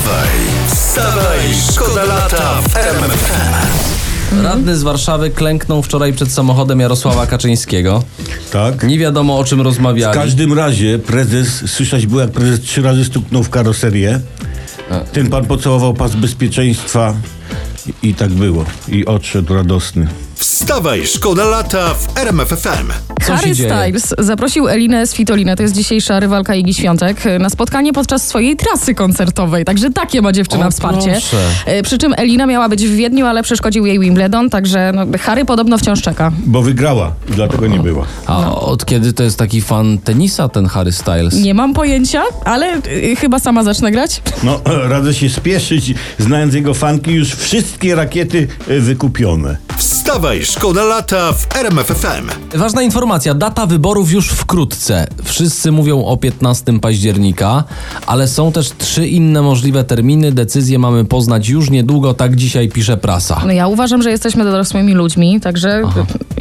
Wstawaj, wstawaj, szkoda lata w RMFFM. Radny z Warszawy klęknął wczoraj przed samochodem Jarosława Kaczyńskiego. Tak? Nie wiadomo o czym W rozmawiali. każdym razie prezes, słyszałeś było jak prezes trzy razy stuknął w karoserię. Ten pan pocałował pas bezpieczeństwa i, tak było. I odszedł radosny. Wstawaj, szkoda lata w RMFFM. Co Harry? Styles zaprosił Elinę Svitolinę, to jest dzisiejsza rywalka Igi Świątek, na spotkanie podczas swojej trasy koncertowej. Także takie ma dziewczyna O, wsparcie. proszę. E, Przy czym Elina miała być w Wiedniu, ale przeszkodził jej Wimbledon, także no, Harry podobno wciąż czeka. Bo wygrała i dlatego nie była. A od kiedy to jest taki fan tenisa, ten Harry Styles? Nie mam pojęcia, ale y, chyba sama zacznę grać. No, radzę się spieszyć, znając jego fanki, już wszystkie rakiety e, wykupione. Wstawaj, szkoda lata w RMFFM. Ważna informacja, data wyborów już wkrótce. Wszyscy mówią o 15 października, ale są też trzy inne możliwe terminy. Decyzje mamy poznać już niedługo, tak dzisiaj pisze prasa. No ja uważam, że jesteśmy dorosłymi ludźmi, także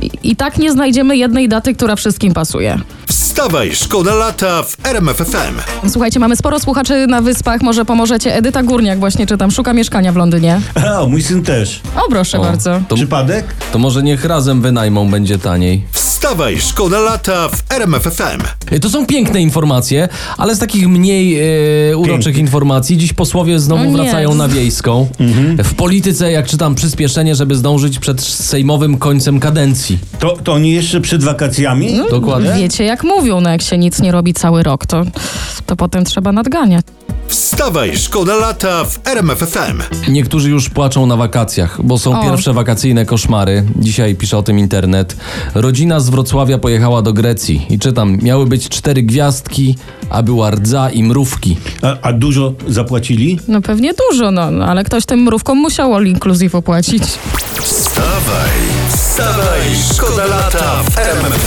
i, i tak nie znajdziemy jednej daty, która wszystkim pasuje. Wstawaj, szkoda lata w RMFFM. Słuchajcie, mamy sporo słuchaczy na wyspach, może pomożecie. Edyta Górniak właśnie czytam, szuka mieszkania w Londynie. A, mój syn też. O, proszę O, bardzo. To, Przypadek? to może niech razem wynajmą, będzie taniej. Wstawaj, szkoda lata w RMFFM. E, To są piękne informacje, ale z takich mniej e, uroczych informacji dziś posłowie znowu No wracają na wiejską. W polityce, jak czytam, przyspieszenie, żeby zdążyć przed sejmowym końcem kadencji. To, to oni jeszcze przed wakacjami? Dokładnie. Wiecie, jak mówią, no jak się nic nie robi cały rok, to, to potem trzeba nadganiać. Wstawaj, szkoda lata w RMFFM. Niektórzy już płaczą na wakacjach, bo są O. pierwsze wakacyjne koszmary. Dzisiaj pisze o tym internet. Rodzina z Wrocławia pojechała do Grecji i czytam, miały być cztery gwiazdki, a była rdza i mrówki. A, a dużo zapłacili? No pewnie dużo, no, no ale ktoś tym mrówkom musiał all inclusive opłacić. Wstawaj, wstawaj, szkoda lata w RMFFM.